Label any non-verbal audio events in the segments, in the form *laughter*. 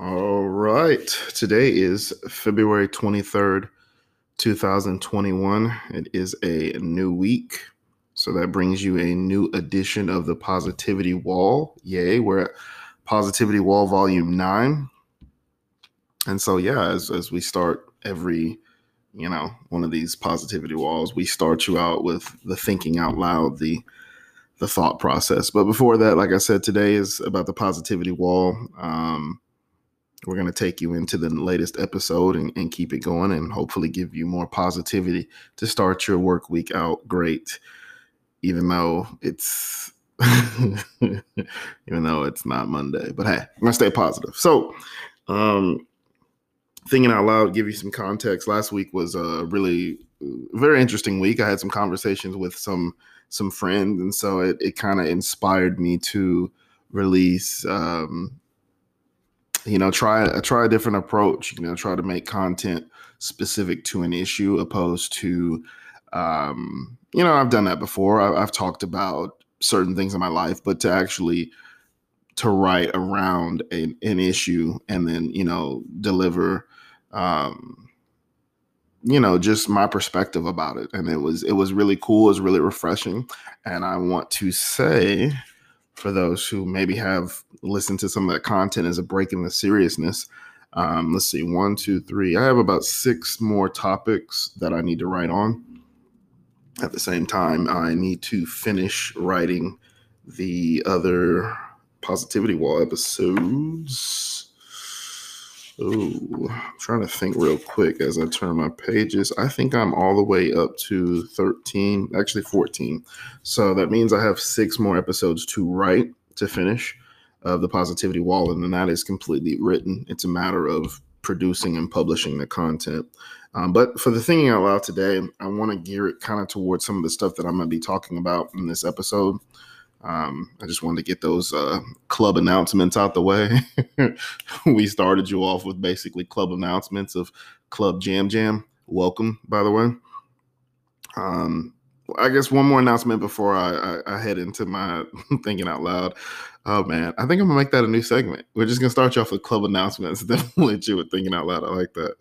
All right. Today is February 23rd, 2021. It is a new week. So that brings you a new edition of the Positivity Wall. Yay. We're at Positivity Wall Volume 9. And so, yeah, as, as we start every, you know, one of these positivity walls, we start you out with the thinking out loud, the the thought process. But before that, like I said, today is about the positivity wall. Um, we're going to take you into the latest episode and, and, keep it going and hopefully give you more positivity to start your work week out great even though it's *laughs* even though it's not monday but hey i'm to stay positive. So um thinking out loud give you some context last week was a really very interesting week. I had some conversations with some some friends and so it, it kind of inspired me to release um you know try try a different approach you know try to make content specific to an issue opposed to um you know i've done that before. I, i've talked about certain things in my life but to actually to write around a, an issue and then you know deliver um you know just my perspective about it. And it was it was really cool it was really refreshing. And i want to say for those who maybe have listened to some of that content as a break in the seriousness. Um, let's see, one, two, three. I have about six more topics that I need to write on. At the same time, I need to finish writing the other Positivity Wall episodes. Oh, I'm trying to think real quick as I turn my pages. I think I'm all the way up to 13, actually 14. So that means I have six more episodes to write to finish of the Positivity Wall, and then that is completely written. It's a matter of producing and publishing the content. Um, but for the thinking out loud today, I want to gear it kind of towards some of the stuff that I'm going to be talking about in this episode. Um, I just wanted to get those uh, club announcements out the way. *laughs* we started you off with basically club announcements of Club Jam Jam. Welcome, by the way. Um, I guess one more announcement before I, I, I head into my *laughs* thinking out loud. Oh man, I think I'm gonna make that a new segment. We're just gonna start you off with club announcements, *laughs* then let you with thinking out loud. I like that.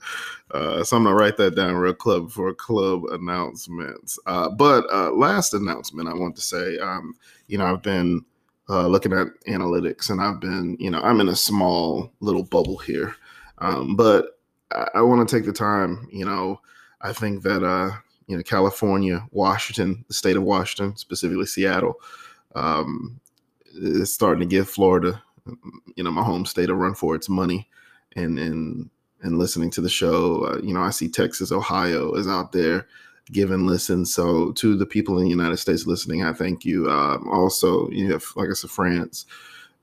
Uh, so I'm gonna write that down real club for club announcements. Uh, but uh, last announcement I want to say, um, you know, I've been uh, looking at analytics, and I've been, you know, I'm in a small little bubble here, um, but I, I want to take the time. You know, I think that uh, you know, California, Washington, the state of Washington, specifically Seattle, um, is starting to give Florida, you know, my home state, a run for its money. And and and listening to the show, uh, you know, I see Texas, Ohio is out there giving listens. So to the people in the United States listening, I thank you. Um, also, you have, like I said, France.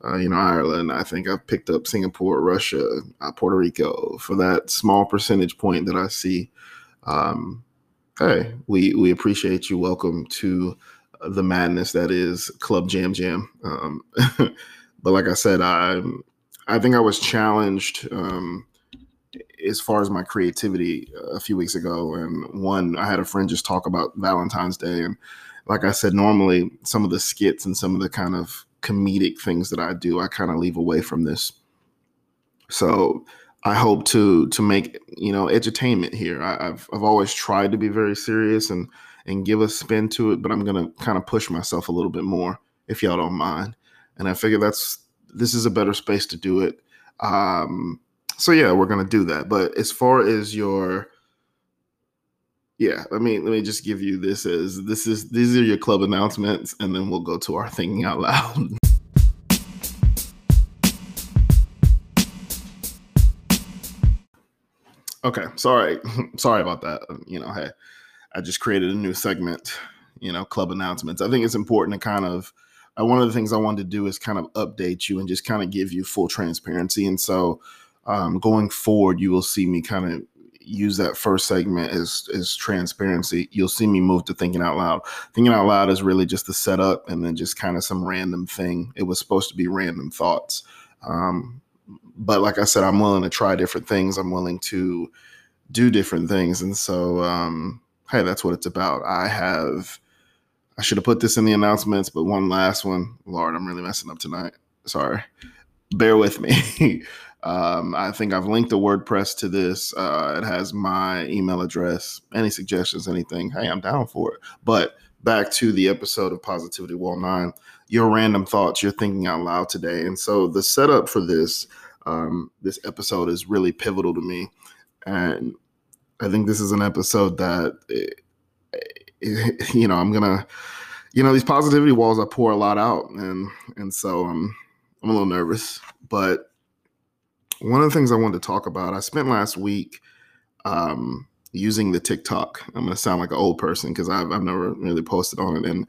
Uh, you know, Ireland. I think I've picked up Singapore, Russia, uh, Puerto Rico for that small percentage point that I see. Um, Hey, we we appreciate you. Welcome to the madness that is Club Jam Jam. Um, *laughs* but like I said, I I think I was challenged um, as far as my creativity a few weeks ago. And one, I had a friend just talk about Valentine's Day, and like I said, normally some of the skits and some of the kind of comedic things that I do, I kind of leave away from this. So I hope to to make you know edutainment here. I, have I've always tried to be very serious and and give a spin to it, but I'm gonna kind of push myself a little bit more if y'all don't mind. And I figure that's this is a better space to do it. Um, so yeah, we're gonna do that. But as far as your yeah, let me let me just give you this as this is these are your club announcements, and then we'll go to our thinking out loud. *laughs* Okay, sorry, *laughs* sorry about that. You know, hey, I just created a new segment. You know, club announcements. I think it's important to kind of. Uh, one of the things I wanted to do is kind of update you and just kind of give you full transparency. And so, um, going forward, you will see me kind of use that first segment as as transparency. You'll see me move to thinking out loud. Thinking out loud is really just the setup, and then just kind of some random thing. It was supposed to be random thoughts. Um, but like I said, I'm willing to try different things. I'm willing to do different things. And so, um, hey, that's what it's about. I have, I should have put this in the announcements, but one last one. Lord, I'm really messing up tonight. Sorry. Bear with me. *laughs* Um, I think I've linked the WordPress to this. Uh, it has my email address. Any suggestions, anything? Hey, I'm down for it. But back to the episode of Positivity Wall 9, your random thoughts, you're thinking out loud today. And so the setup for this um, this episode is really pivotal to me. And I think this is an episode that, it, eh, it, eh, *laughs* you know, I'm to, you know, these positivity walls, I pour a lot out. And, and so I'm, I'm a little nervous. But one of the things I wanted to talk about, I spent last week um, using the TikTok. I'm to sound like an old person because I've, I've never really posted on it. And,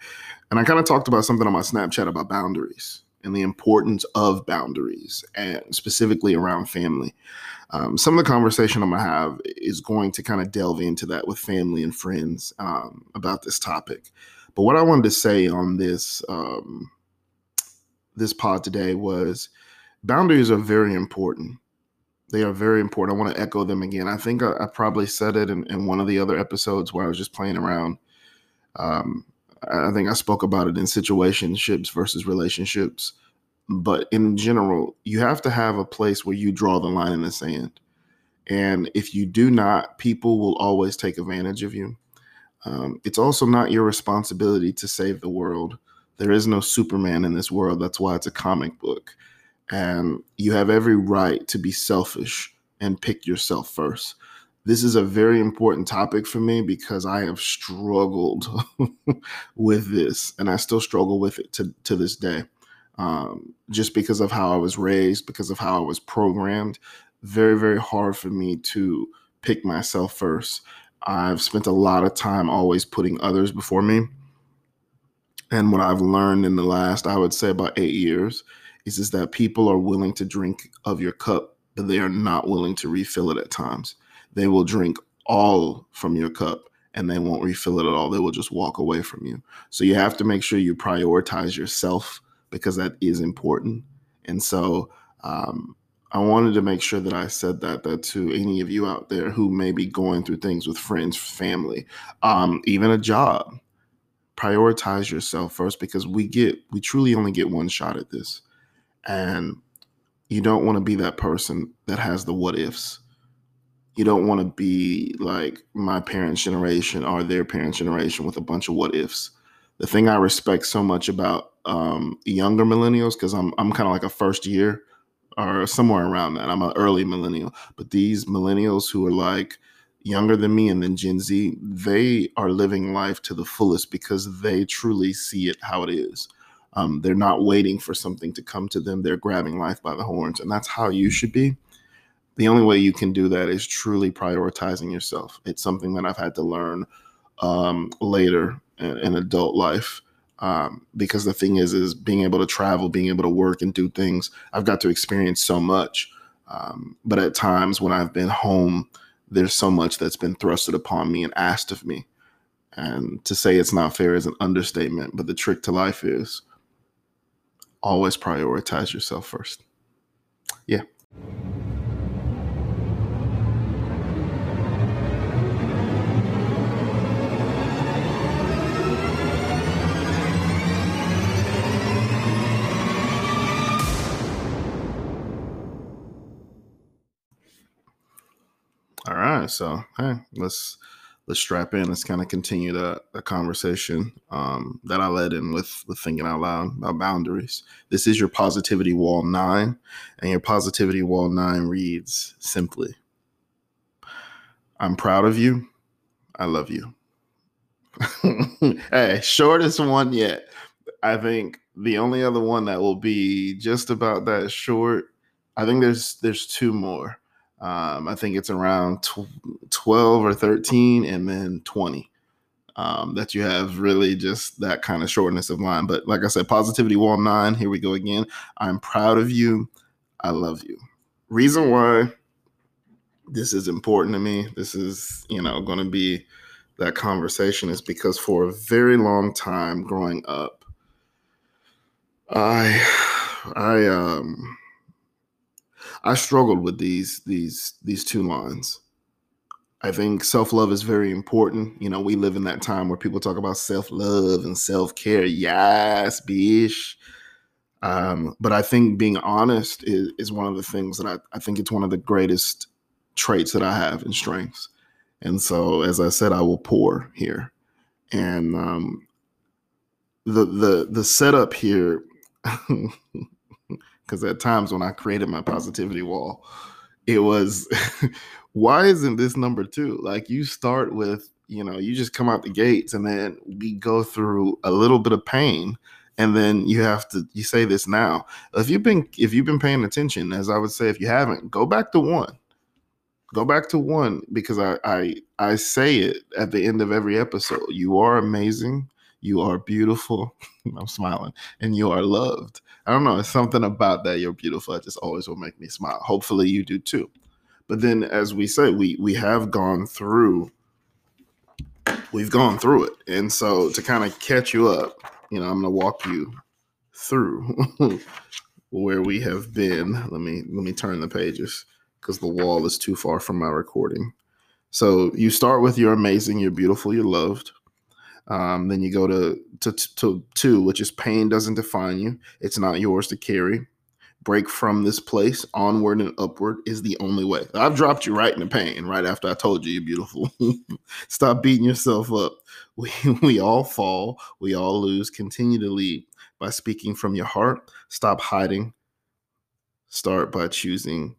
and I kind of talked about something on my Snapchat about boundaries and the importance of boundaries and specifically around family. Um, some of the conversation I'm to have is going to kind of delve into that with family and friends um, about this topic. But what I wanted to say on this um, this pod today was boundaries are very important. They are very important. I want to echo them again. I think I, I probably said it in, in, one of the other episodes where I was just playing around. Um, I think I spoke about it in situationships versus relationships. But in general, you have to have a place where you draw the line in the sand. And if you do not, people will always take advantage of you. Um, it's also not your responsibility to save the world. There is no Superman in this world. That's why it's a comic book. And you have every right to be selfish and pick yourself first this is a very important topic for me because I have struggled *laughs* with this and I still struggle with it to, to this day. Um, just because of how I was raised, because of how I was programmed, very, very hard for me to pick myself first. I've spent a lot of time always putting others before me. And what I've learned in the last, I would say about eight years, is, is that people are willing to drink of your cup, but they are not willing to refill it at times they will drink all from your cup and they won't refill it at all. They will just walk away from you. So you have to make sure you prioritize yourself because that is important. And so um, I wanted to make sure that I said that that to any of you out there who may be going through things with friends, family, um, even a job. Prioritize yourself first because we get we truly only get one shot at this, and you don't want to be that person that has the what ifs you don't want to be like my parents' generation or their parents' generation with a bunch of what ifs. The thing I respect so much about um, younger millennials, because I'm I'm kind of like a first year or somewhere around that. I'm an early millennial, but these millennials who are like younger than me and then Gen Z, they are living life to the fullest because they truly see it how it is. Um, they're not waiting for something to come to them. They're grabbing life by the horns, and that's how you should be the only way you can do that is truly prioritizing yourself. It's something that I've had to learn um, later in, in, adult life. Um, because the thing is, is being able to travel, being able to work and do things. I've got to experience so much, um, but at times when I've been home, there's so much that's been thrusted upon me and asked of me. And to say it's not fair is an understatement. But the trick to life is always prioritize yourself first. Yeah. So hey, let's let's strap in. Let's kind of continue the, the conversation um, that I led in with with thinking out loud about boundaries. This is your positivity wall nine, and your positivity wall nine reads simply: "I'm proud of you. I love you." *laughs* hey, shortest one yet. I think the only other one that will be just about that short. I think there's there's two more. Um, I think it's around tw- 12 or 13 and then 20 um, that you have really just that kind of shortness of line. But like I said, positivity wall nine, here we go again. I'm proud of you. I love you. Reason why this is important to me, this is, you know, going to be that conversation is because for a very long time growing up, I, I, um, I struggled with these these these two lines. I think self love is very important. You know, we live in that time where people talk about self love and self care. Yes, bish. Um, but I think being honest is, is one of the things that I, I think it's one of the greatest traits that I have and strengths. And so, as I said, I will pour here. And um, the the the setup here, *laughs* because at times when I created my positivity wall, it was *laughs* why isn't this number two? Like you start with, you know, you just come out the gates and then we go through a little bit of pain and then you have to you say this now. If you've been if you've been paying attention as i would say if you haven't go back to one. Go back to one because i i i say it at the end of every episode. You are amazing. You are beautiful. *laughs* I'm smiling. And you are loved i don't know it's something about that you're beautiful it just always will make me smile hopefully you do too but then as we say we we have gone through we've gone through it and so to kind of catch you up you know, I'm to walk you through *laughs* where we have been. Let me let me turn the pages because the wall is too far from my recording. So you start with you're amazing, you're beautiful, you're loved. Um, then you go to, to to two, which is pain doesn't define you. It's not yours to carry break from this place onward and upward is the only way. I've dropped you right in the pain right after I told you you're beautiful. *laughs* Stop beating yourself up. *laughs* We, we all fall, we all lose. Continue to lead by speaking from your heart. Stop hiding. Start by choosing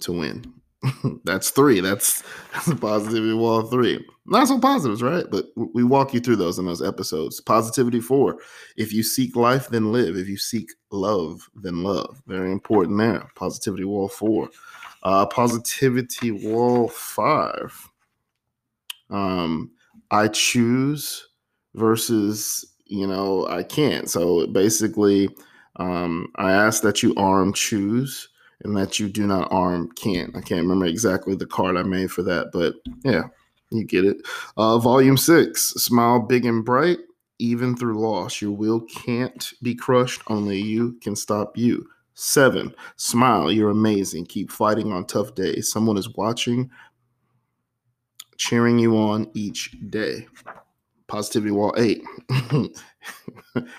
to win. *laughs* that's three. That's that's a positivity wall three. Not so positives, right? But we walk you through those in those episodes. Positivity four. If you seek life, then live. If you seek love, then love. Very important there. Positivity wall four. Uh, positivity wall five. Um, I choose versus you know I can't. So basically, um, I ask that you arm choose and that you do not arm can't. I can't remember exactly the card I made for that, but yeah, you get it. Uh, volume six, smile big and bright, even through loss. Your will can't be crushed. Only you can stop you. Seven, smile. You're amazing. Keep fighting on tough days. Someone is watching, cheering you on each day. Positivity Wall 8. *laughs*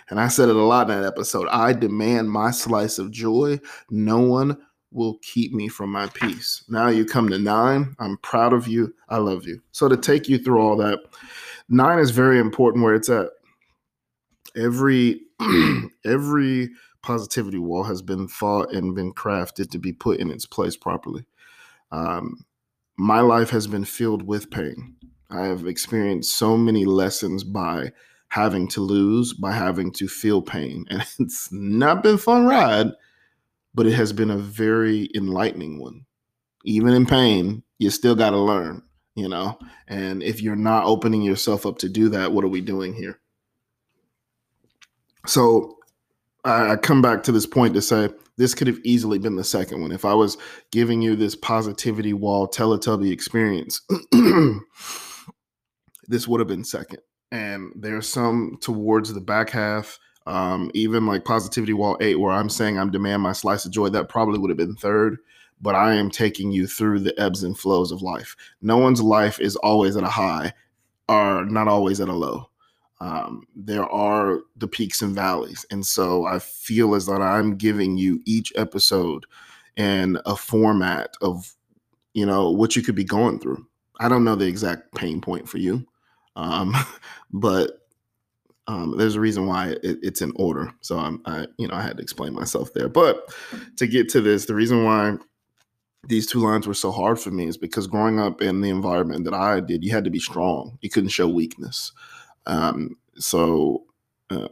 and I said it a lot in that episode. I demand my slice of joy. No one will keep me from my peace. Now you come to nine. I'm proud of you. I love you. So to take you through all that, nine is very important where it's at. Every *clears throat* every positivity wall has been thought and been crafted to be put in its place properly. Um, my life has been filled with pain. I have experienced so many lessons by having to lose, by having to feel pain, *laughs* and it's not been fun ride but it has been a very enlightening one. Even in pain, you still got to learn, you know? And if you're not opening yourself up to do that, what are we doing here? So I come back to this point to say this could have easily been the second one. If I was giving you this positivity wall Teletubby experience, *clears throat* this would have been second. And there's some towards the back half um, even like Positivity Wall 8, where I'm saying I'm demand my slice of joy, that probably would have been third. But I am taking you through the ebbs and flows of life. No one's life is always at a high or not always at a low. Um, there are the peaks and valleys. And so I feel as though I'm giving you each episode in a format of, you know, what you could be going through. I don't know the exact pain point for you. Um, *laughs* but um, there's a reason why it, it's in order. So I'm, I, you know, I had to explain myself there. But to get to this, the reason why these two lines were so hard for me is because growing up in the environment that I did, you had to be strong. You couldn't show weakness. Um, so uh,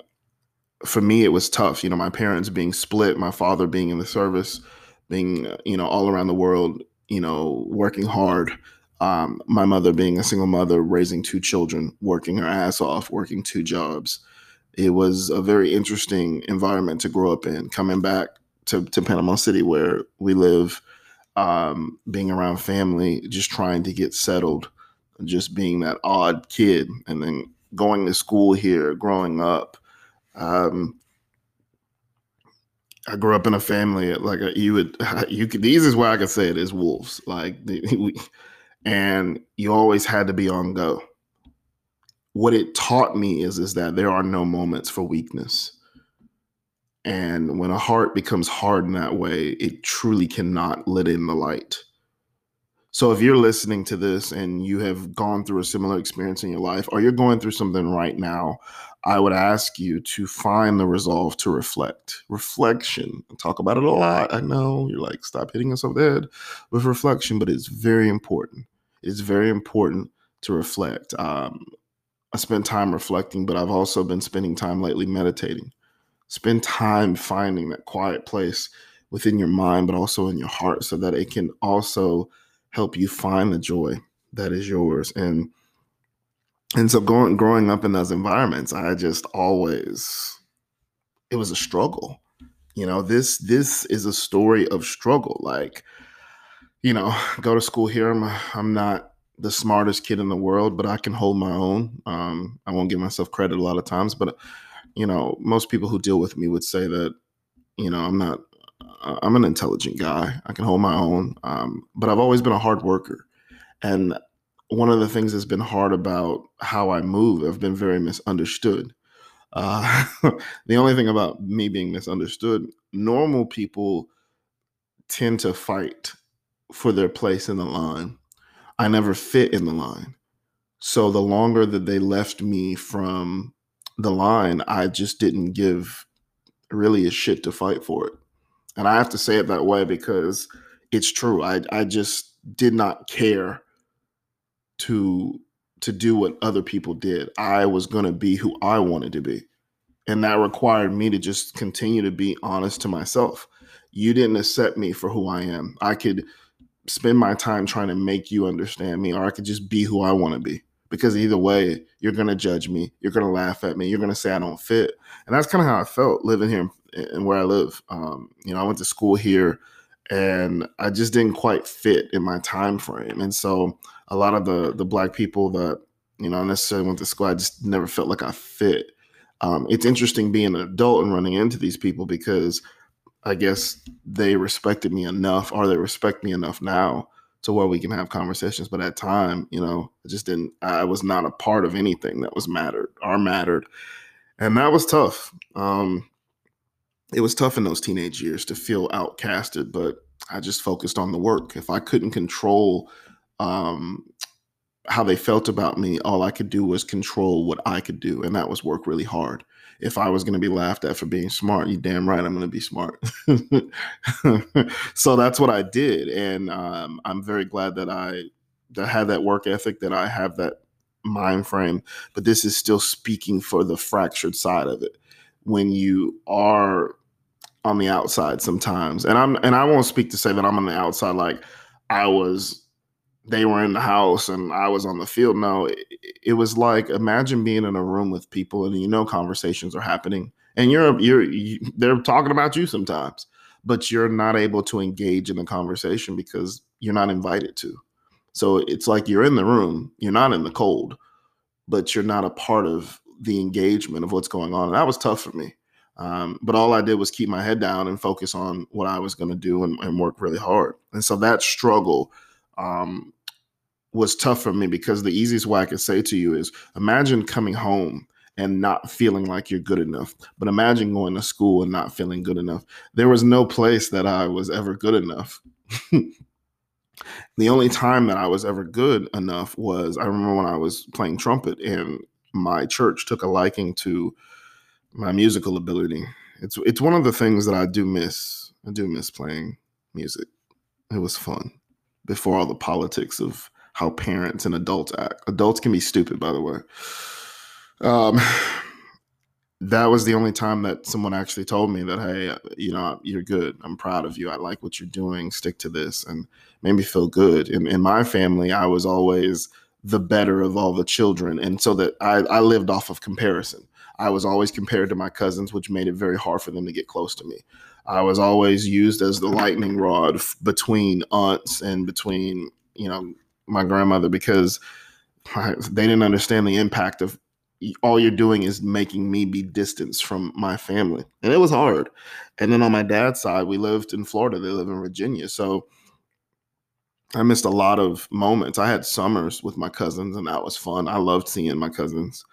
for me, it was tough. You know, my parents being split, my father being in the service, being uh, you know all around the world, you know, working hard um, my mother being a single mother, raising two children, working her ass off, working two jobs. It was a very interesting environment to grow up in. Coming back to, to Panama City, where we live, um, being around family, just trying to get settled, just being that odd kid, and then going to school here, growing up. Um, I grew up in a family like a, you would *laughs* you could the easiest way I could say it is wolves. Like *laughs* we, and you always had to be on go. What it taught me is is that there are no moments for weakness. And when a heart becomes hard in that way, it truly cannot let in the light. So if you're listening to this and you have gone through a similar experience in your life, or you're going through something right now, I would ask you to find the resolve to reflect. Reflection. I talk about it a lot. I know you're like, stop hitting us over the head with reflection, but it's very important. It's very important to reflect. Um, I spend time reflecting, but I've also been spending time lately meditating. Spend time finding that quiet place within your mind, but also in your heart, so that it can also help you find the joy that is yours. And and so going growing up in those environments, I just always it was a struggle. You know, this this is a story of struggle. Like, you know, go to school here. I'm I'm not the smartest kid in the world, but I can hold my own. Um, I won't give myself credit a lot of times, but you know, most people who deal with me would say that, you know, I'm not uh, I'm an intelligent guy. I can hold my own. Um, but I've always been a hard worker. And one of the things that's been hard about how I move, I've been very misunderstood. Uh, *laughs* the only thing about me being misunderstood, normal people tend to fight for their place in the line. I never fit in the line. So the longer that they left me from the line, I just didn't give really a shit to fight for it. And I have to say it that way because it's true. I I just did not care to to do what other people did. I was going to be who I wanted to be. And that required me to just continue to be honest to myself. You didn't accept me for who I am. I could spend my time trying to make you understand me or I could just be who I want to be. Because either way, you're to judge me. You're to laugh at me. You're to say I don't fit. And that's kind of how I felt living here and where I live. Um, you know, I went to school here, and I just didn't quite fit in my time frame. And so, a lot of the the black people that you know necessarily went to school, I just never felt like I fit. Um, it's interesting being an adult and running into these people because I guess they respected me enough, or they respect me enough now to where we can have conversations. But at time, you know, I just didn't. I was not a part of anything that was mattered or mattered, and that was tough. Um, it was tough in those teenage years to feel outcasted, but I just focused on the work. If I couldn't control um, how they felt about me, all I could do was control what I could do, and that was work really hard. If I was going to be laughed at for being smart, you damn right I'm going to be smart. *laughs* so that's what I did, and um, I'm very glad that I that had that work ethic, that I have that mind frame. But this is still speaking for the fractured side of it when you are on the outside sometimes. And I'm and I won't speak to say that I'm on the outside like I was they were in the house and I was on the field. No, it, it was like imagine being in a room with people and you know conversations are happening and you're you're you, they're talking about you sometimes, but you're not able to engage in the conversation because you're not invited to. So it's like you're in the room, you're not in the cold, but you're not a part of the engagement of what's going on. And that was tough for me. Um, but all I did was keep my head down and focus on what I was going to do and, and, work really hard. And so that struggle um, was tough for me because the easiest way I could say to you is imagine coming home and not feeling like you're good enough. But imagine going to school and not feeling good enough. There was no place that I was ever good enough. *laughs* the only time that I was ever good enough was I remember when I was playing trumpet and my church took a liking to my musical ability. It's it's one of the things that I do miss. I do miss playing music. It was fun before all the politics of how parents and adults act. Adults can be stupid, by the way. Um, that was the only time that someone actually told me that, hey, you know, you're good. I'm proud of you. I like what you're doing. Stick to this, and made me feel good. In, in my family, I was always the better of all the children. And so that I, I lived off of comparison. I was always compared to my cousins, which made it very hard for them to get close to me. I was always used as the lightning rod between aunts and between, you know, my grandmother because they didn't understand the impact of all you're doing is making me be distanced from my family. And it was hard. And then on my dad's side, we lived in Florida, they live in Virginia. So I missed a lot of moments. I had summers with my cousins, and that was fun. I loved seeing my cousins.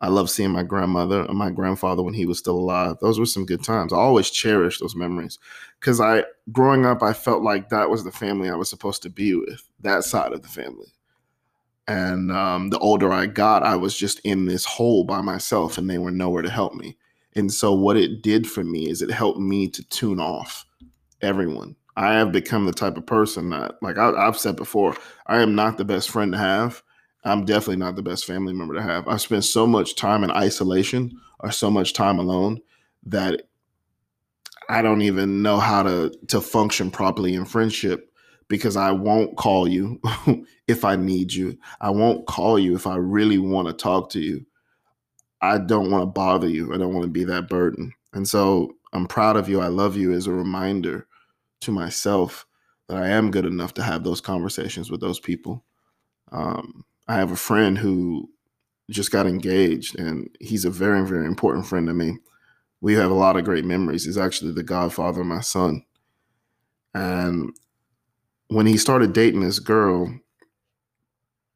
I love seeing my grandmother and my grandfather when he was still alive. Those were some good times. I always cherish those memories because I, growing up, I felt like that was the family I was supposed to be with, that side of the family. And um, the older I got, I was just in this hole by myself and they were nowhere to help me. And so, what it did for me is it helped me to tune off everyone. I have become the type of person that, like I, I've said before, I am not the best friend to have I'm definitely not the best family member to have. I've spent so much time in isolation or so much time alone that I don't even know how to to function properly in friendship because I won't call you *laughs* if I need you. I won't call you if I really want to talk to you. I don't want to bother you. I don't want to be that burden. And so I'm proud of you. I love you as a reminder to myself that I am good enough to have those conversations with those people. Um, I have a friend who just got engaged, and he's a very, very important friend to me. We have a lot of great memories. He's actually the godfather of my son. And when he started dating this girl,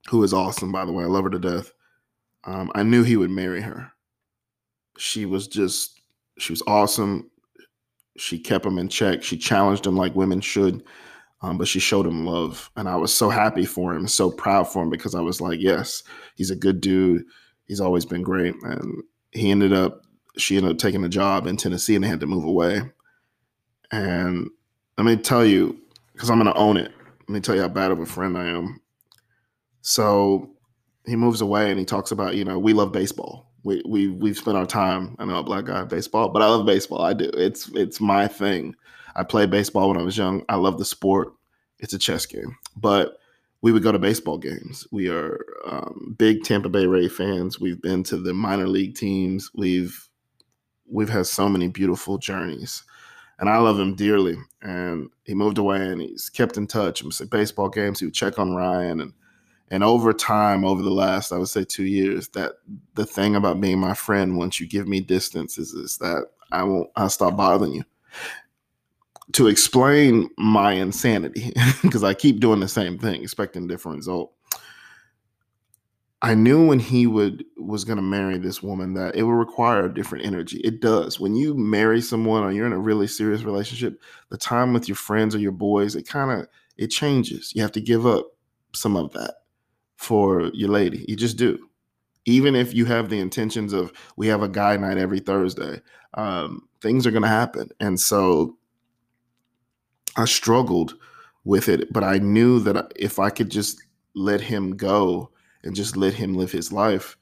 who is awesome, by the way, I love her to death, um, I knew he would marry her. She was just, she was awesome. She kept him in check. She challenged him like women should. Um, but she showed him love, and I was so happy for him, so proud for him because I was like, yes, he's a good dude. He's always been great, and he ended up. She ended up taking a job in Tennessee, and they had to move away. And let me tell you, because I'm going to own it. Let me tell you how bad of a friend I am. So he moves away, and he talks about, you know, we love baseball. We we we've spent our time. I know a black guy baseball, but I love baseball. I do. It's it's my thing. I played baseball when I was young. I love the sport. It's a chess game, but we would go to baseball games. We are um, big Tampa Bay Ray fans. We've been to the minor league teams. We've we've had so many beautiful journeys, and I love him dearly. And he moved away, and he's kept in touch. We say baseball games. He would check on Ryan, and and over time, over the last I would say two years, that the thing about being my friend, once you give me distance, is is that I won't I stop bothering you to explain my insanity *laughs* because I keep doing the same thing, expecting different result. I knew when he would was going to marry this woman that it would require a different energy. It does. When you marry someone or you're in a really serious relationship, the time with your friends or your boys, it kind of it changes. You have to give up some of that for your lady. You just do. Even if you have the intentions of we have a guy night every Thursday, um, things are going to happen. And so I struggled with it, but I knew that if I could just let him go and just let him live his life,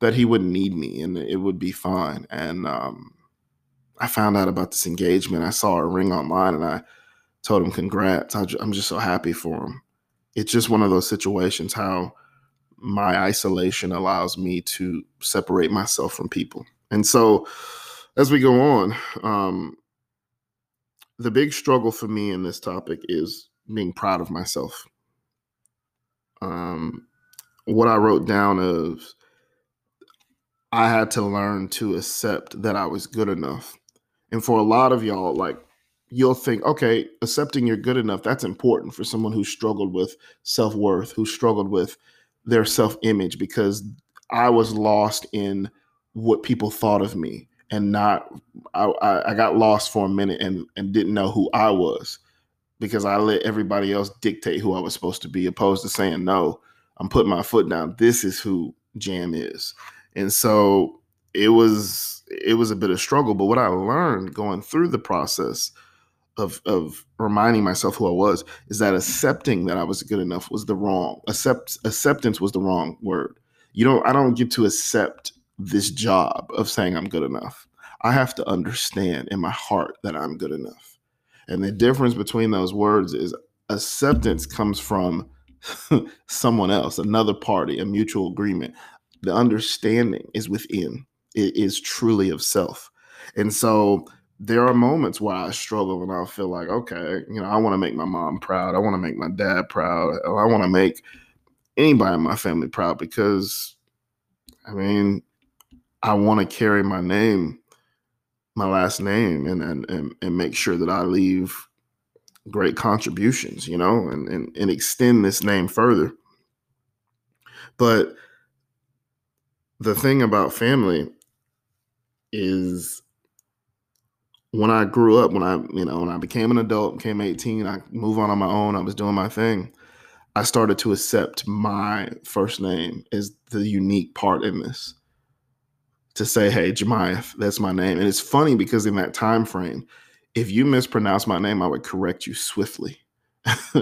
that he wouldn't need me and it would be fine. And um, I found out about this engagement. I saw a ring online and I told him congrats. I'm just so happy for him. It's just one of those situations how my isolation allows me to separate myself from people. And so as we go on, um, the big struggle for me in this topic is being proud of myself. Um, what I wrote down is I had to learn to accept that I was good enough. And for a lot of y'all, like you'll think, okay, accepting you're good enough, that's important for someone who struggled with self worth, who struggled with their self image, because I was lost in what people thought of me and not I, I got lost for a minute and and didn't know who I was because I let everybody else dictate who I was supposed to be, opposed to saying no. I'm putting my foot down. This is who Jam is, and so it was it was a bit of struggle. But what I learned going through the process of of reminding myself who I was is that accepting that I was good enough was the wrong accept acceptance was the wrong word. You know, I don't get to accept this job of saying I'm good enough. I have to understand in my heart that I'm good enough. And the difference between those words is acceptance comes from *laughs* someone else, another party, a mutual agreement. The understanding is within, it is truly of self. And so there are moments where I struggle and I feel like, okay, you know, I want to make my mom proud. I want to make my dad proud. I want to make anybody in my family proud because, I mean, I want to carry my name, my last name, and and and, make sure that I leave great contributions, you know, and, and and extend this name further. But the thing about family is when I grew up, when I, you know, when I became an adult, became 18, I moved on on my own, I was doing my thing. I started to accept my first name as the unique part in this. To say, hey, Jemiah, that's my name. And it's funny because in that time frame, if you mispronounce my name, I would correct you swiftly. *laughs*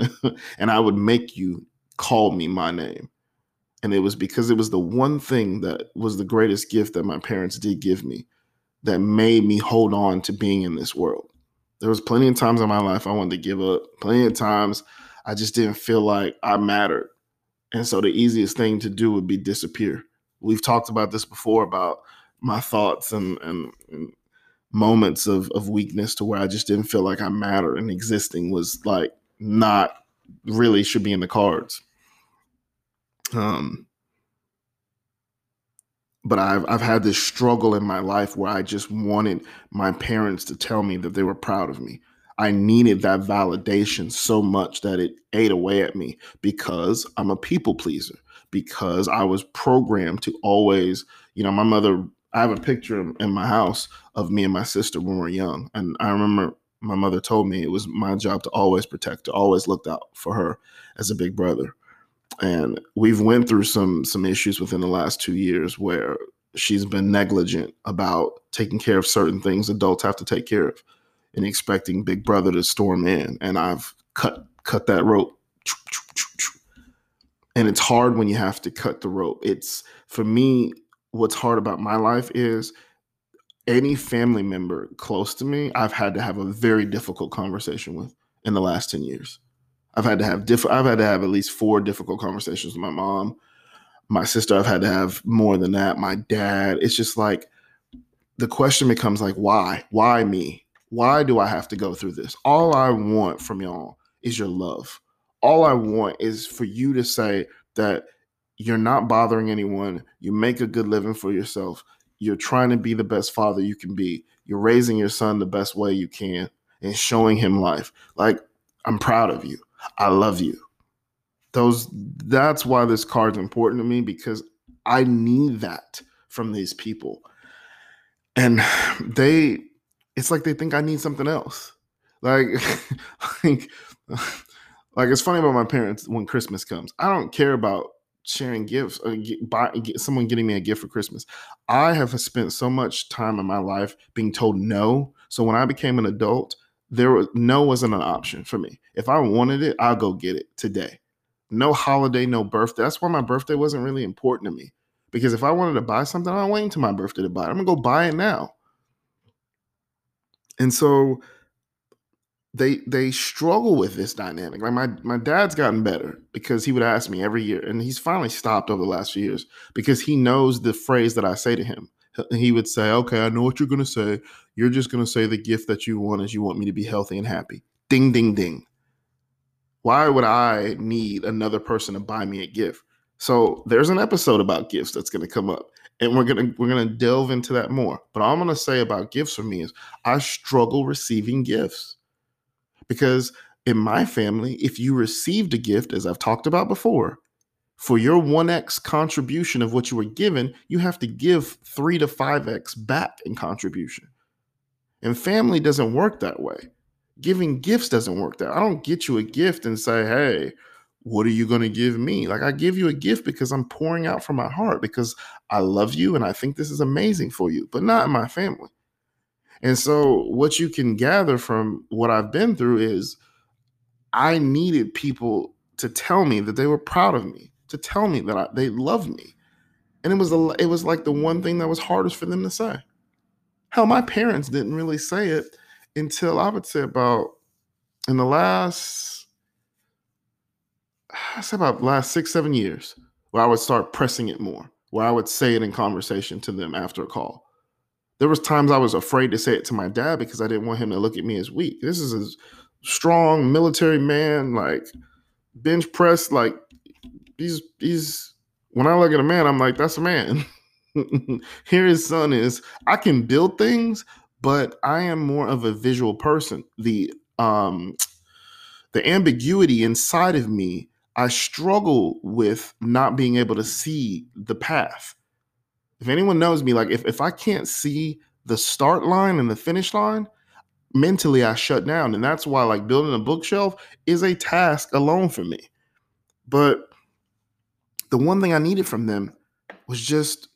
and I would make you call me my name. And it was because it was the one thing that was the greatest gift that my parents did give me that made me hold on to being in this world. There was plenty of times in my life I wanted to give up. Plenty of times I just didn't feel like I mattered. And so the easiest thing to do would be disappear. We've talked about this before about my thoughts and, and, and moments of, of weakness to where I just didn't feel like I mattered and existing was like not really should be in the cards. Um, but I've I've had this struggle in my life where I just wanted my parents to tell me that they were proud of me. I needed that validation so much that it ate away at me because I'm a people pleaser. Because I was programmed to always, you know, my mother. I have a picture in my house of me and my sister when we were young, and I remember my mother told me it was my job to always protect to always look out for her as a big brother. And we've went through some some issues within the last two years where she's been negligent about taking care of certain things adults have to take care of and expecting big brother to storm in and i've cut cut that rope. And it's hard when you have to cut the rope. It's for me what's hard about my life is any family member close to me i've had to have a very difficult conversation with in the last 10 years I've had to have different. I've had to have at least four difficult conversations with my mom. My sister, I've had to have more than that. My dad. It's just like the question becomes like, why? Why me? Why do I have to go through this? All I want from y'all is your love. All I want is for you to say that you're not bothering anyone. You make a good living for yourself. You're trying to be the best father you can be. You're raising your son the best way you can and showing him life. Like, I'm proud of you. I love you. Those that's why this card's important to me because I need that from these people. And *sighs* they it's like they think I need something else. Like *laughs* like *sighs* like it's funny about my parents when Christmas comes. I don't care about sharing gifts uh, or get, buy, get someone getting me a gift for Christmas. I have spent so much time in my life being told no. So when I became an adult, there was no wasn't an option for me. If I wanted it, I'll go get it today. No holiday, no birthday. That's why my birthday wasn't really important to me. Because if I wanted to buy something, I'm waiting until my birthday to buy it. I'm gonna go buy it now. And so they they struggle with this dynamic. Like my my dad's gotten better because he would ask me every year, and he's finally stopped over the last few years because he knows the phrase that I say to him he would say, Okay, I know what you're going to say. You're just going to say the gift that you want is you want me to be healthy and happy. Ding, ding, ding. Why would I need another person to buy me a gift? So there's an episode about gifts that's going to come up and we're to we're to delve into that more. But all I'm going to say about gifts for me is I struggle receiving gifts. Because in my family, if you received a gift as I've talked about before, for your 1x contribution of what you were given, you have to give 3 to 5x back in contribution. And family doesn't work that way. Giving gifts doesn't work that. Way. I don't get you a gift and say, "Hey, what are you going to give me?" Like I give you a gift because I'm pouring out from my heart because I love you and I think this is amazing for you, but not in my family. And so what you can gather from what I've been through is I needed people to tell me that they were proud of me to tell me that I, they loved me. And it was a, it was like the one thing that was hardest for them to say. Hell, my parents didn't really say it until I would say about in the last I say about last six, seven years, where I would start pressing it more, where I would say it in conversation to them after a call. There was times I was afraid to say it to my dad because I didn't want him to look at me as weak. This is a strong military man, like bench press, like he's he's when I look at a man, I'm like, that's a man. *laughs* Here his son is. I can build things, but I am more of a visual person. The um the ambiguity inside of me, I struggle with not being able to see the path. If anyone knows me, like if, if I can't see the start line and the finish line, mentally I shut down. And that's why like building a bookshelf is a task alone for me. But the one thing I needed from them was just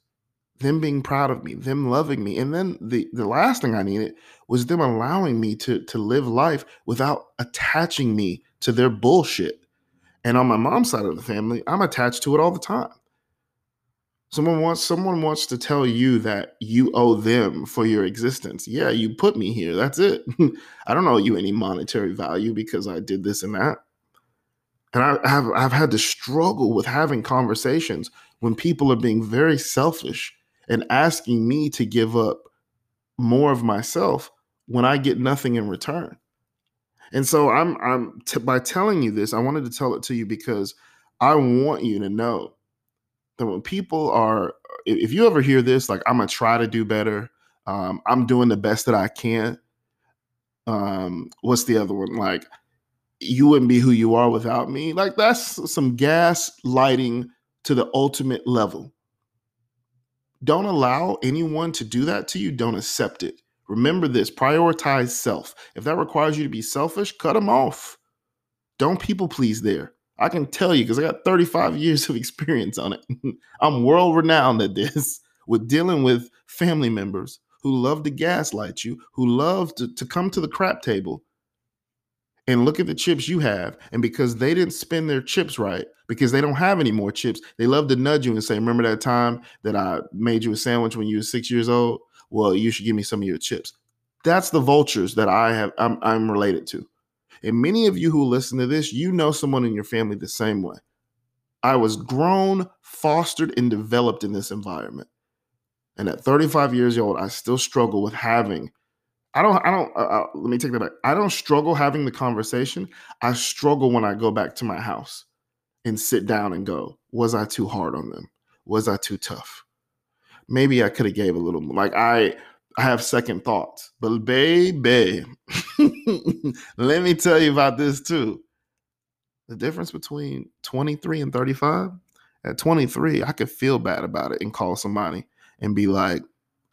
them being proud of me, them loving me. And then the the last thing I needed was them allowing me to to live life without attaching me to their bullshit. And on my mom's side of the family, I'm attached to it all the time. Someone wants someone wants to tell you that you owe them for your existence. Yeah, you put me here. That's it. *laughs* I don't owe you any monetary value because I did this and that. And I, have I've had to struggle with having conversations when people are being very selfish and asking me to give up more of myself when I get nothing in return. And so I'm I'm t- by telling you this, I wanted to tell it to you because I want you to know that when people are if you ever hear this like I'm to try to do better, um, I'm doing the best that I can. Um, what's the other one? Like you wouldn't be who you are without me. Like that's some gas lighting to the ultimate level. Don't allow anyone to do that to you. Don't accept it. Remember this prioritize self. If that requires you to be selfish, cut them off. Don't people please there. I can tell you because I got 35 years of experience on it. *laughs* I'm world renowned at this with dealing with family members who love to gaslight you, who love to, to come to the crap table and look at the chips you have. And because they didn't spend their chips right, because they don't have any more chips, they love to nudge you and say, Remember that time that I made you a sandwich when you were six years old? Well, you should give me some of your chips. That's the vultures that I have I'm, I'm related to. And many of you who listen to this, you know someone in your family the same way. I was grown, fostered, and developed in this environment. And at 35 years old, I still struggle with having I don't, I don't, uh, uh, let me take that back. I don't struggle having the conversation. I struggle when I go back to my house and sit down and go, was I too hard on them? Was I too tough? Maybe I could have gave a little more. Like I, I have second thoughts, but baby, *laughs* let me tell you about this too. The difference between 23 and 35, at 23, I could feel bad about it and call somebody and be like,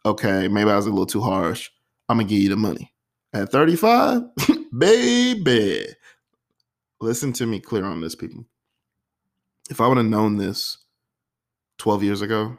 okay, maybe I was a little too harsh I'm gonna give you the money. At 35, *laughs* baby. Listen to me clear on this, people. If I would have known this 12 years ago,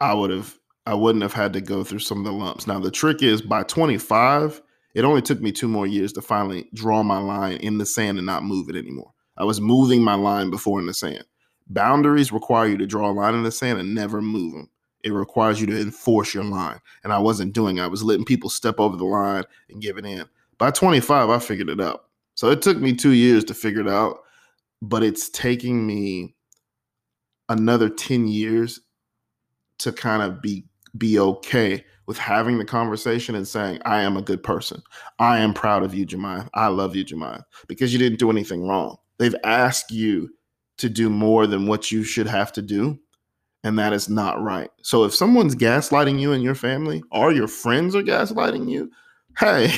I would have I wouldn't have had to go through some of the lumps. Now the trick is by 25, it only took me two more years to finally draw my line in the sand and not move it anymore. I was moving my line before in the sand. Boundaries require you to draw a line in the sand and never move them it requires you to enforce your line. And I wasn't doing. I was letting people step over the line and give it in. By 25, I figured it out. So it took me two years to figure it out, but it's taking me another 10 years to kind of be be okay with having the conversation and saying, I am a good person. I am proud of you, Jemiah. I love you, Jemiah, because you didn't do anything wrong. They've asked you to do more than what you should have to do and that is not right. So if someone's gaslighting you and your family, or your friends are gaslighting you, hey,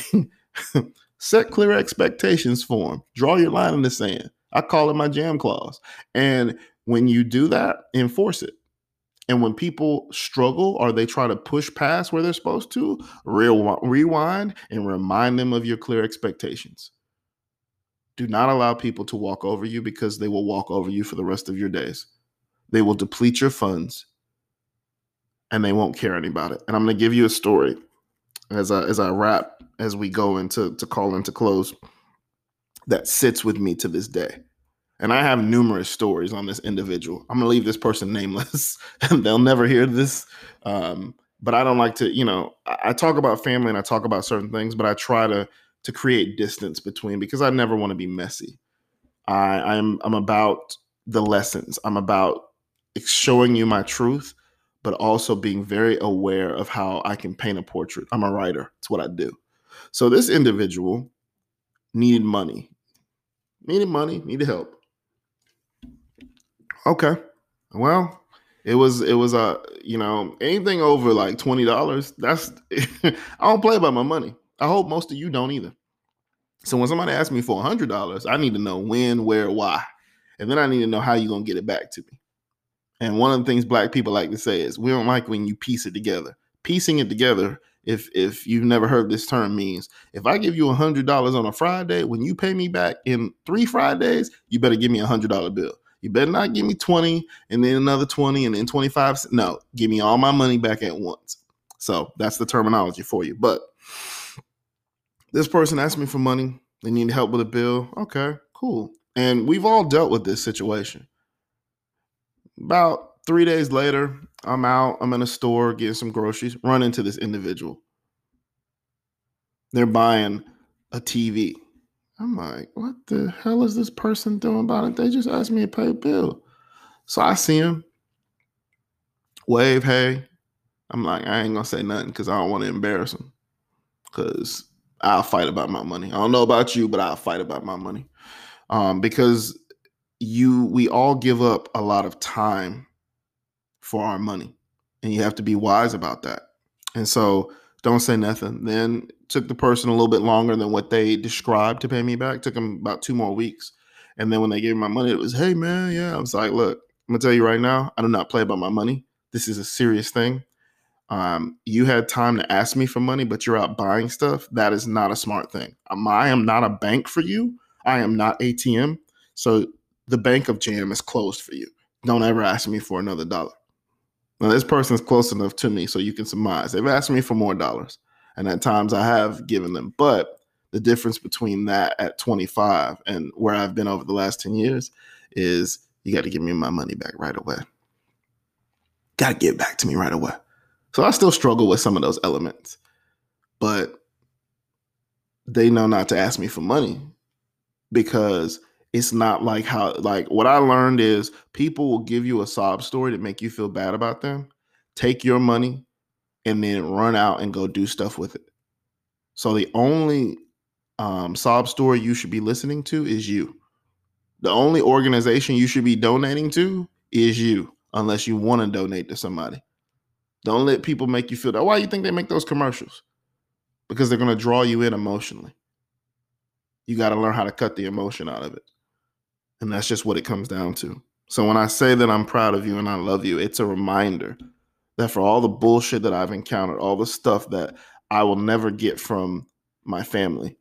*laughs* set clear expectations for them. Draw your line in the sand. I call it my jam clause. And when you do that, enforce it. And when people struggle or they try to push past where they're supposed to, rewind and remind them of your clear expectations. Do not allow people to walk over you because they will walk over you for the rest of your days. They will deplete your funds and they won't care about it. And I'm going to give you a story as I, as I wrap, as we go into to call into close that sits with me to this day. And I have numerous stories on this individual. I'm to leave this person nameless and *laughs* they'll never hear this. Um, but I don't like to, you know, I, I talk about family and I talk about certain things, but I try to to create distance between because I never want to be messy. I, I'm I'm about the lessons. I'm about showing you my truth, but also being very aware of how I can paint a portrait. I'm a writer, it's what I do. So this individual needed money, needed money, needed help. Okay, well, it was it was a uh, you know anything over like twenty dollars. That's *laughs* I don't play about my money. I hope most of you don't either. So when somebody asks me for hundred dollars, I need to know when, where, why, and then I need to know how you're gonna get it back to me. And one of the things black people like to say is we don't like when you piece it together. Piecing it together, if if you've never heard this term, means if I give you hundred dollars on a Friday, when you pay me back in three Fridays, you better give me a hundred dollar bill. You better not give me 20 and then another 20 and then 25. No, give me all my money back at once. So that's the terminology for you. But this person asked me for money. They need help with a bill. Okay, cool. And we've all dealt with this situation. About three days later, I'm out, I'm in a store getting some groceries, run into this individual. They're buying a TV. I'm like, what the hell is this person doing about it? They just asked me to pay a bill. So I see him, wave, hey. I'm like, I ain't gonna say nothing because I don't want to embarrass him. Because I'll fight about my money. I don't know about you, but I'll fight about my money. Um, because you we all give up a lot of time for our money. And you have to be wise about that. And so don't say nothing. Then took the person a little bit longer than what they described to pay me back. Took them about two more weeks. And then when they gave me my money, it was, hey man, yeah. I was like, look, I'm gonna tell you right now, I do not play about my money. This is a serious thing. Um, you had time to ask me for money, but you're out buying stuff. That is not a smart thing. Um, I am not a bank for you. I am not ATM. So the bank of jam is closed for you. Don't ever ask me for another dollar. Now, this person's close enough to me so you can surmise. They've asked me for more dollars, and at times I have given them. But the difference between that at 25 and where I've been over the last 10 years is you got to give me my money back right away. Got to give back to me right away. So I still struggle with some of those elements, but they know not to ask me for money because it's not like how like what I learned is people will give you a sob story to make you feel bad about them, take your money, and then run out and go do stuff with it. So the only um, sob story you should be listening to is you. The only organization you should be donating to is you, unless you want to donate to somebody. Don't let people make you feel that. Why you think they make those commercials? Because they're going to draw you in emotionally. You got to learn how to cut the emotion out of it. And that's just what it comes down to. So when I say that I'm proud of you and I love you, it's a reminder that for all the bullshit that I've encountered, all the stuff that I will never get from my family,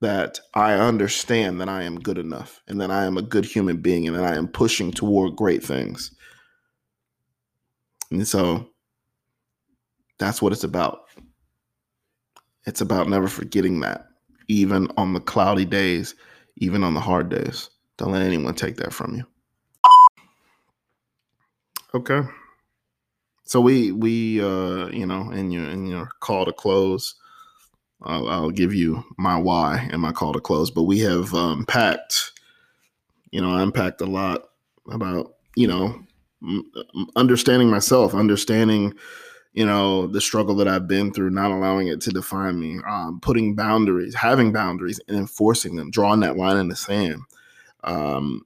that I understand that I am good enough and that I am a good human being and that I am pushing toward great things. And so that's what it's about. It's about never forgetting that, even on the cloudy days even on the hard days. Don't let anyone take that from you. Okay. So we we uh you know in your in your call to close, I'll, I'll give you my why and my call to close. But we have um, packed, you know, I unpacked a lot about you know understanding myself, understanding you know the struggle that i've been through not allowing it to define me um, putting boundaries having boundaries and enforcing them drawing that line in the sand um,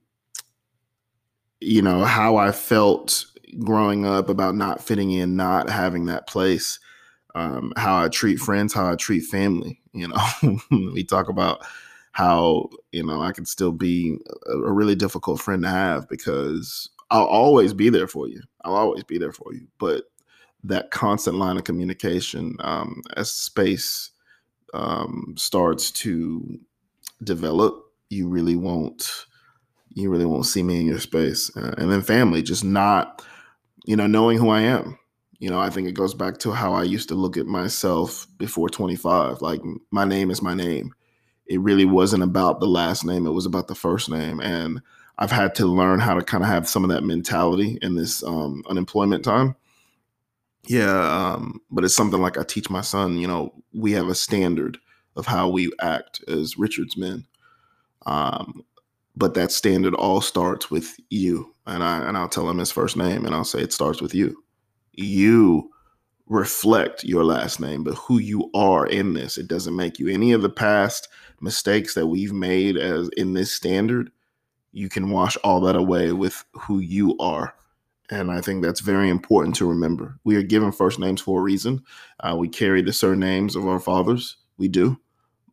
you know how i felt growing up about not fitting in not having that place um, how i treat friends how i treat family you know *laughs* we talk about how you know i can still be a, a really difficult friend to have because i'll always be there for you. I'll always be there for you but that constant line of communication um, as space um, starts to develop you really won't you really won't see me in your space. Uh, and then family just not you know knowing who i am. You know i think it goes back to how i used to look at myself before 25 like my name is my name. It really wasn't about the last name it was about the first name. And i've had to learn how to kind of have some of that mentality in this um, unemployment time yeah, um, but it's something like I teach my son. You know, we have a standard of how we act as Richard's men, um, but that standard all starts with you. And I and I'll tell him his first name, and I'll say it starts with you. You reflect your last name, but who you are in this. It doesn't make you any of the past mistakes that we've made as in this standard. You can wash all that away with who you are and I think that's very important to remember. We are given first names for a reason. Uh, we carry the surnames of our fathers. We do.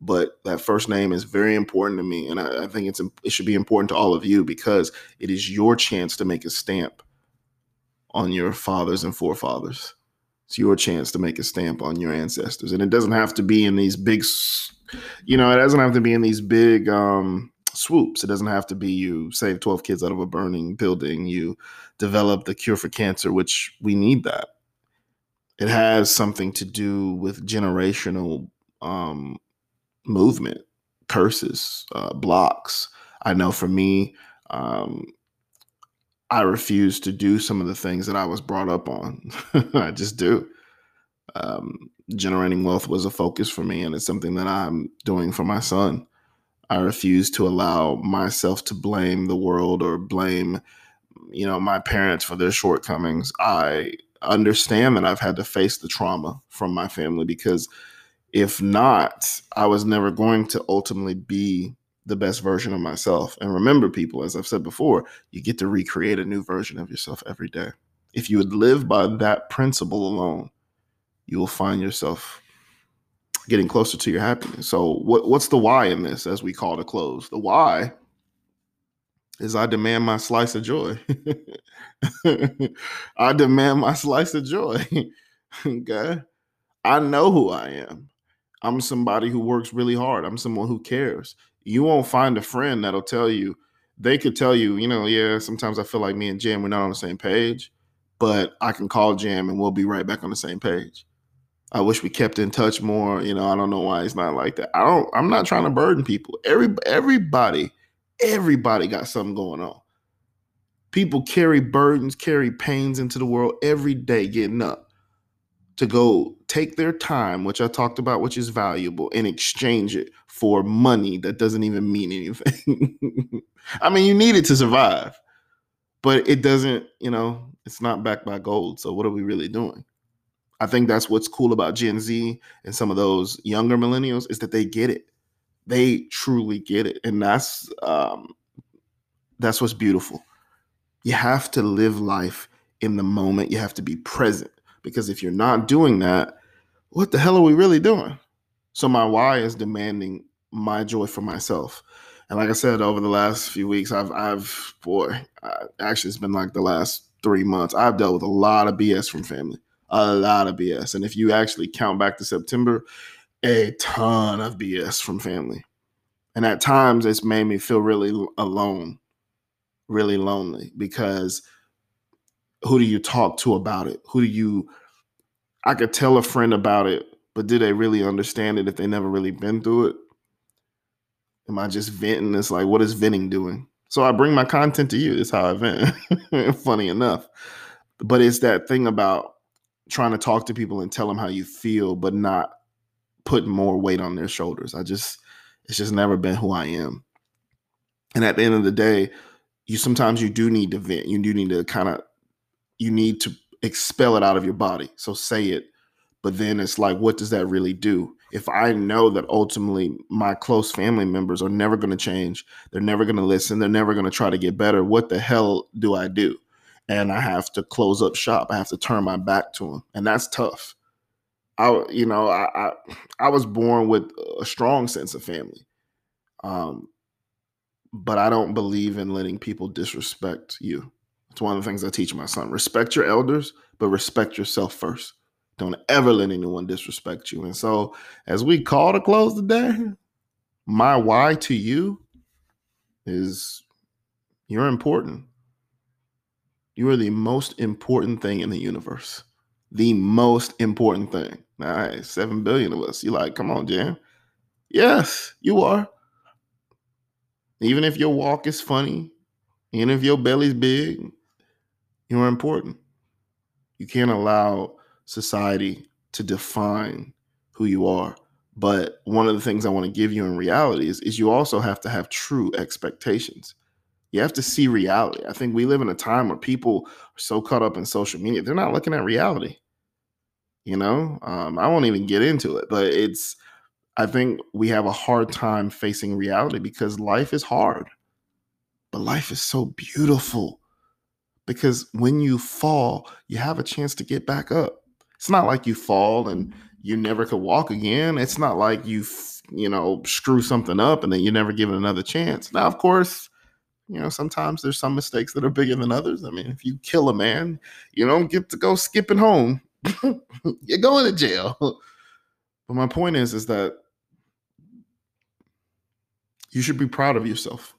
but that first name is very important to me, and I, I think it's it should be important to all of you because it is your chance to make a stamp on your fathers and forefathers. It's your chance to make a stamp on your ancestors, and it doesn't have to be in these big, you know, it doesn't have to be in these big um, swoops. It doesn't have to be you save twelve kids out of a burning building, you develop the cure for cancer, which we need that. It has something to do with generational um, movement, curses, uh, blocks. I know for me, um, I refuse to do some of the things that I was brought up on. *laughs* I just do. Um, generating wealth was a focus for me, and it's something that I'm doing for my son. I refuse to allow myself to blame the world or blame, you know, my parents for their shortcomings. I understand that I've had to face the trauma from my family because if not, I was never going to ultimately be the best version of myself. And remember, people, as I've said before, you get to recreate a new version of yourself every day. If you would live by that principle alone, you will find yourself getting closer to your happiness. So, what, what's the why in this, as we call it close? The why is I demand my slice of joy. *laughs* I demand my slice of joy. *laughs* okay. I know who I am. I'm somebody who works really hard. I'm someone who cares you won't find a friend that'll tell you they could tell you, you know, yeah, sometimes I feel like me and Jam we're not on the same page, but I can call Jam and we'll be right back on the same page. I wish we kept in touch more. You know, I don't know why it's not like that. I don't. I'm not trying to burden people. Every everybody, everybody got something going on. People carry burdens, carry pains into the world every day, getting up to go take their time, which I talked about, which is valuable, and exchange it for money that doesn't even mean anything. *laughs* I mean, you need it to survive, but it doesn't, you know, it's not backed by gold. So what are we really doing? I think that's what's cool about Gen Z and some of those younger millennials is that they get it. They truly get it. And that's um that's what's beautiful. You have to live life in the moment. You have to be present because if you're not doing that, what the hell are we really doing? So my why is demanding my joy for myself. And like I said, over the last few weeks, I've, I've, boy, I, actually, it's been like the last three months. I've dealt with a lot of BS from family, a lot of BS. And if you actually count back to September, a ton of BS from family. And at times, it's made me feel really alone, really lonely because who do you talk to about it? Who do you I could tell a friend about it, but do they really understand it if they never really been through it? Am I just venting? It's like, what is venting doing? So I bring my content to you. It's how I vent. *laughs* Funny enough. But it's that thing about trying to talk to people and tell them how you feel, but not putting more weight on their shoulders. I just, it's just never been who I am. And at the end of the day, you sometimes you do need to vent. You do need to kind of, you need to expel it out of your body. So say it. But then it's like, what does that really do? If I know that ultimately my close family members are never going to change, they're never going to listen, they're never going to try to get better, what the hell do I do? And I have to close up shop. I have to turn my back to him, And that's tough. I, you know, I, I, I was born with a strong sense of family. Um, but I don't believe in letting people disrespect you. It's one of the things I teach my son. Respect your elders, but respect yourself first. Don't ever let anyone disrespect you. And so, as we call to close the day, my why to you is you're important. You are the most important thing in the universe. The most important thing. All right, seven billion of us. You like, come on, Jan. Yes, you are. Even if your walk is funny, even if your belly's big, you're important. You can't allow society to define who you are. But one of the things I want to give you in reality is, is you also have to have true expectations. You have to see reality. I think we live in a time where people are so caught up in social media, they're not looking at reality. You know, um, I won't even get into it, but it's, I think we have a hard time facing reality because life is hard, but life is so beautiful because when you fall, you have a chance to get back up. It's not like you fall and you never could walk again. It's not like you you know, screw something up and then you're never given another chance. Now, of course, you know, sometimes there's some mistakes that are bigger than others. I mean, if you kill a man, you don't get to go skipping home. *laughs* you're going to jail. *laughs* But my point is, is that you should be proud of yourself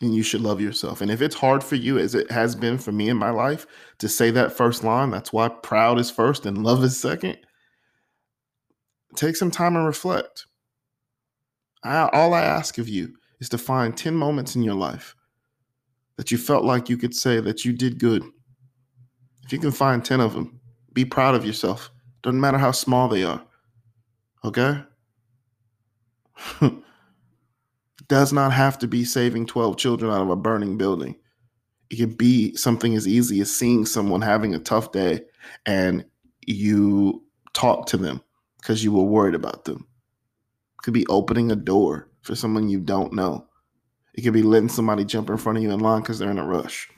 and you should love yourself. And if it's hard for you, as it has been for me in my life, to say that first line, that's why proud is first and love is second. Take some time and reflect. I, all I ask of you is to find 10 moments in your life that you felt like you could say that you did good. If you can find 10 of them, be proud of yourself. Doesn't matter how small they are. Okay? *laughs* does not have to be saving 12 children out of a burning building. It could be something as easy as seeing someone having a tough day and you talk to them because you were worried about them. It could be opening a door for someone you don't know. It could be letting somebody jump in front of you in line because they're in a rush.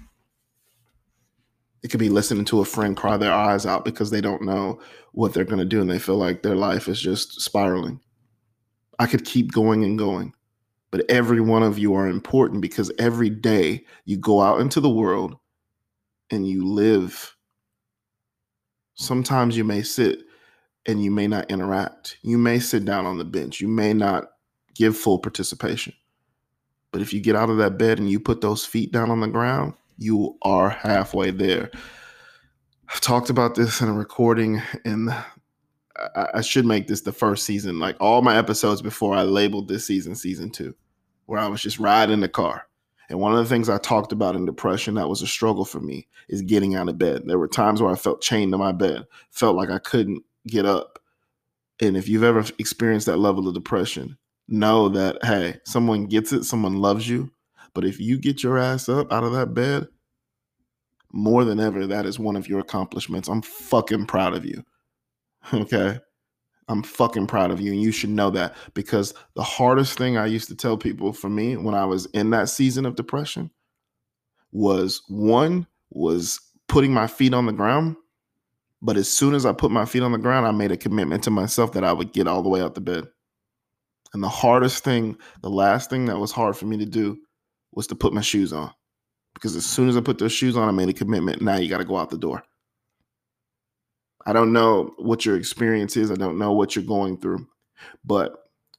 It could be listening to a friend cry their eyes out because they don't know what they're going to do and they feel like their life is just spiraling. I could keep going and going but every one of you are important because every day you go out into the world and you live. Sometimes you may sit and you may not interact. You may sit down on the bench. You may not give full participation. But if you get out of that bed and you put those feet down on the ground, you are halfway there. I've talked about this in a recording and I, should make this the first season. Like all my episodes before I labeled this season season two, where I was just riding the car. And one of the things I talked about in depression that was a struggle for me is getting out of bed. There were times where I felt chained to my bed, felt like I couldn't get up. And if you've ever experienced that level of depression, know that, hey, someone gets it, someone loves you. But if you get your ass up out of that bed, more than ever, that is one of your accomplishments. I'm fucking proud of you. *laughs* Okay. I'm fucking proud of you. And you should know that because the hardest thing I used to tell people for me when I was in that season of depression was one, was putting my feet on the ground. But as soon as I put my feet on the ground, I made a commitment to myself that I would get all the way out the bed. And the hardest thing, the last thing that was hard for me to do was to put my shoes on. Because as soon as I put those shoes on, I made a commitment. Now you got to go out the door. I don't know what your experience is. I don't know what you're going through. But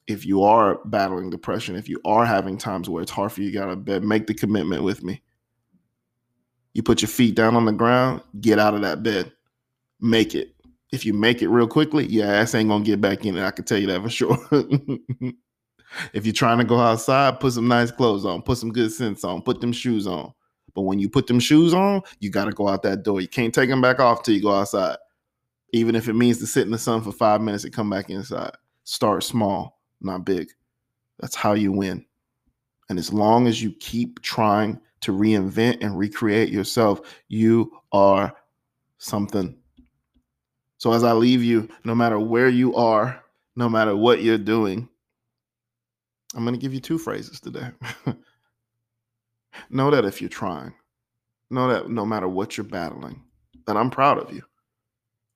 if you are battling depression, if you are having times where it's hard for you to out of bed, make the commitment with me. You put your feet down on the ground, get out of that bed. Make it. If you make it real quickly, your ass ain't gonna get back in it. I can tell you that for sure. *laughs* if you're trying to go outside, put some nice clothes on, put some good scents on, put them shoes on. But when you put them shoes on, you got to go out that door. You can't take them back off till you go outside even if it means to sit in the sun for five minutes and come back inside. Start small, not big. That's how you win. And as long as you keep trying to reinvent and recreate yourself, you are something. So as I leave you, no matter where you are, no matter what you're doing, I'm going to give you two phrases today. *laughs* know that if you're trying, know that no matter what you're battling, that I'm proud of you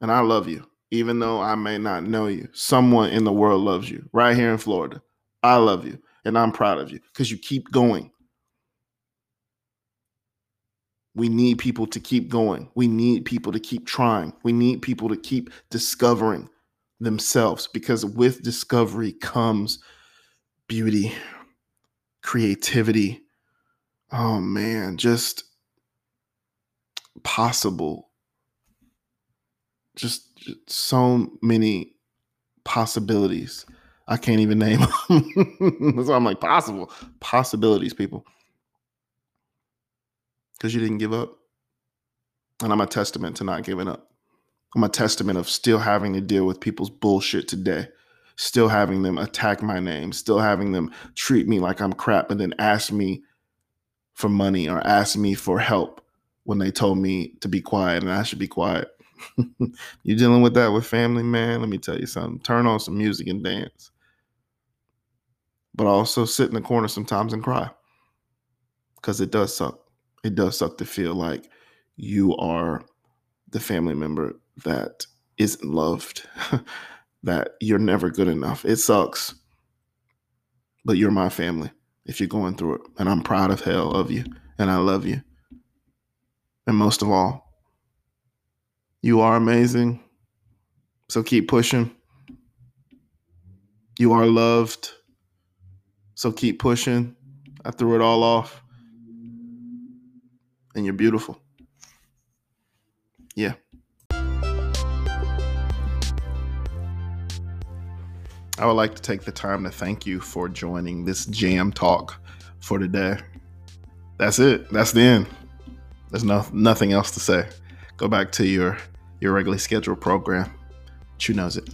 and I love you, even though I may not know you. Someone in the world loves you right here in Florida. I love you, and I'm proud of you because you keep going. We need people to keep going. We need people to keep trying. We need people to keep discovering themselves because with discovery comes beauty, creativity. Oh man, just possible just, just so many possibilities. I can't even name *laughs* them. so I'm like, possible possibilities, people. Because you didn't give up. And I'm a testament to not giving up. I'm a testament of still having to deal with people's bullshit today, still having them attack my name, still having them treat me like I'm crap and then ask me for money or ask me for help when they told me to be quiet and I should be quiet. *laughs* You're dealing with that with family, man. Let me tell you something. Turn on some music and dance. But also sit in the corner sometimes and cry. Because it does suck. It does suck to feel like you are the family member that isn't loved. *laughs* that you're never good enough. It sucks. But you're my family if you're going through it. And I'm proud of hell of you. And I love you. And most of all, you are amazing. So keep pushing. You are loved. So keep pushing. I threw it all off. And you're beautiful. Yeah. I would like to take the time to thank you for joining this jam talk for today. That's it. That's the end. There's no, nothing else to say. Go back to your your regularly scheduled program. Chu knows it.